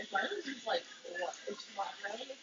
if my nose is like what, it's flat, right?